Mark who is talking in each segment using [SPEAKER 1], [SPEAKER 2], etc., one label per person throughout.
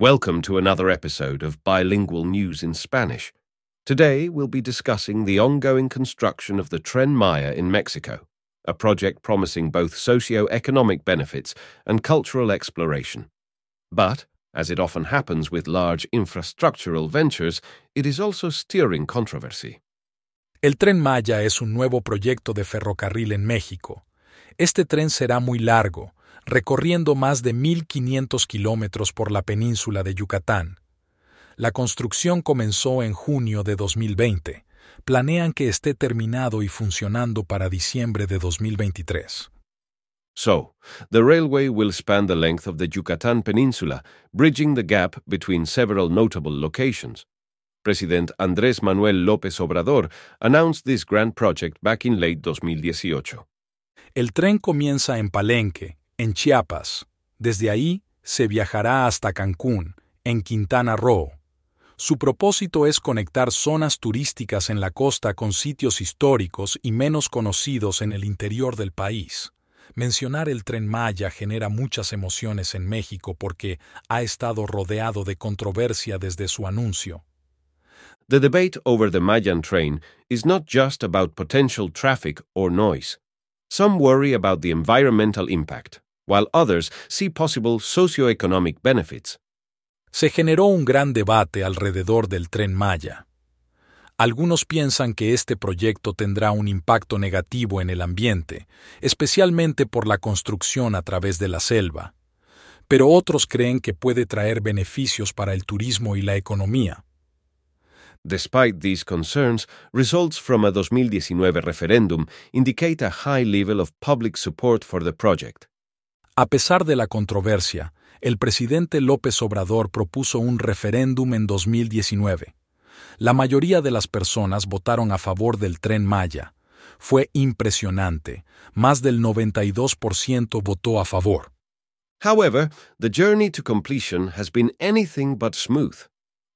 [SPEAKER 1] Welcome to another episode of Bilingual News in Spanish. Today we'll be discussing the ongoing construction of the Tren Maya in Mexico, a project promising both socio-economic benefits and cultural exploration. But, as it often happens with large infrastructural ventures, it is also stirring controversy.
[SPEAKER 2] El Tren Maya es un nuevo proyecto de ferrocarril en México. Este tren será muy largo, recorriendo más de 1.500 kilómetros por la península de Yucatán. La construcción comenzó en junio de 2020. Planean que esté terminado y funcionando para diciembre de 2023.
[SPEAKER 1] So, the railway will span the length of the Yucatan Peninsula, bridging the gap between several notable locations. President Andrés Manuel López Obrador announced this grand project back in late 2018.
[SPEAKER 2] El tren comienza en Palenque, en Chiapas. Desde ahí se viajará hasta Cancún, en Quintana Roo. Su propósito es conectar zonas turísticas en la costa con sitios históricos y menos conocidos en el interior del país. Mencionar el tren Maya genera muchas emociones en México porque ha estado rodeado de controversia desde su anuncio.
[SPEAKER 1] The debate over the Mayan train is not just about potential traffic or noise. Some worry about the environmental impact while others see possible socioeconomic benefits.
[SPEAKER 2] Se generó un gran debate alrededor del tren Maya. Algunos piensan que este proyecto tendrá un impacto negativo en el ambiente, especialmente por la construcción a través de la selva, pero otros creen que puede traer beneficios para el turismo y la economía.
[SPEAKER 1] Despite these concerns, results from a 2019 referendum indicate a high level of public support for the project.
[SPEAKER 2] A pesar de la controversia, el presidente López Obrador propuso un referéndum en 2019. La mayoría de las personas votaron a favor del tren Maya. Fue impresionante. Más del 92% votó a favor.
[SPEAKER 1] However, the journey to completion has been anything but smooth.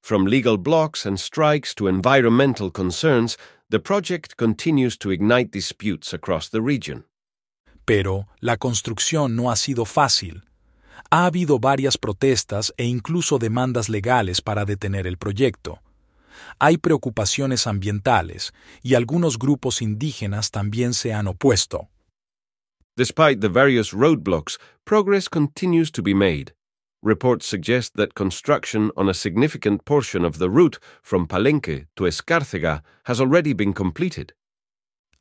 [SPEAKER 1] From legal blocks and strikes to environmental concerns, the project continues to ignite disputes across the region.
[SPEAKER 2] Pero la construcción no ha sido fácil. Ha habido varias protestas e incluso demandas legales para detener el proyecto. Hay preocupaciones ambientales y algunos grupos indígenas también se han opuesto.
[SPEAKER 1] Despite the various roadblocks, progress continues to be made. Reports suggest that construction on a significant portion of the route from Palenque to Escárcega has already been completed.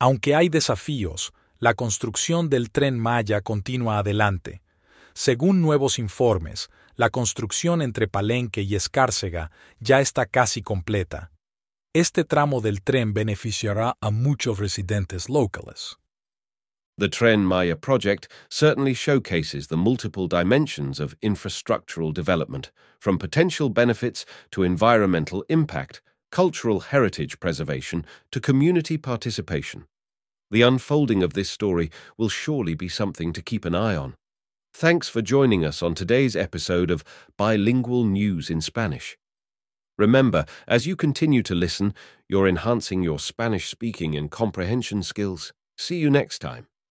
[SPEAKER 2] Aunque hay desafíos, la construcción del tren Maya continúa adelante. Según nuevos informes, la construcción entre Palenque y Escárcega ya está casi completa. Este tramo del tren beneficiará a muchos residentes locales.
[SPEAKER 1] The Tren Maya project certainly showcases the multiple dimensions of infrastructural development, from potential benefits to environmental impact, cultural heritage preservation to community participation. The unfolding of this story will surely be something to keep an eye on. Thanks for joining us on today's episode of Bilingual News in Spanish. Remember, as you continue to listen, you're enhancing your Spanish speaking and comprehension skills. See you next time.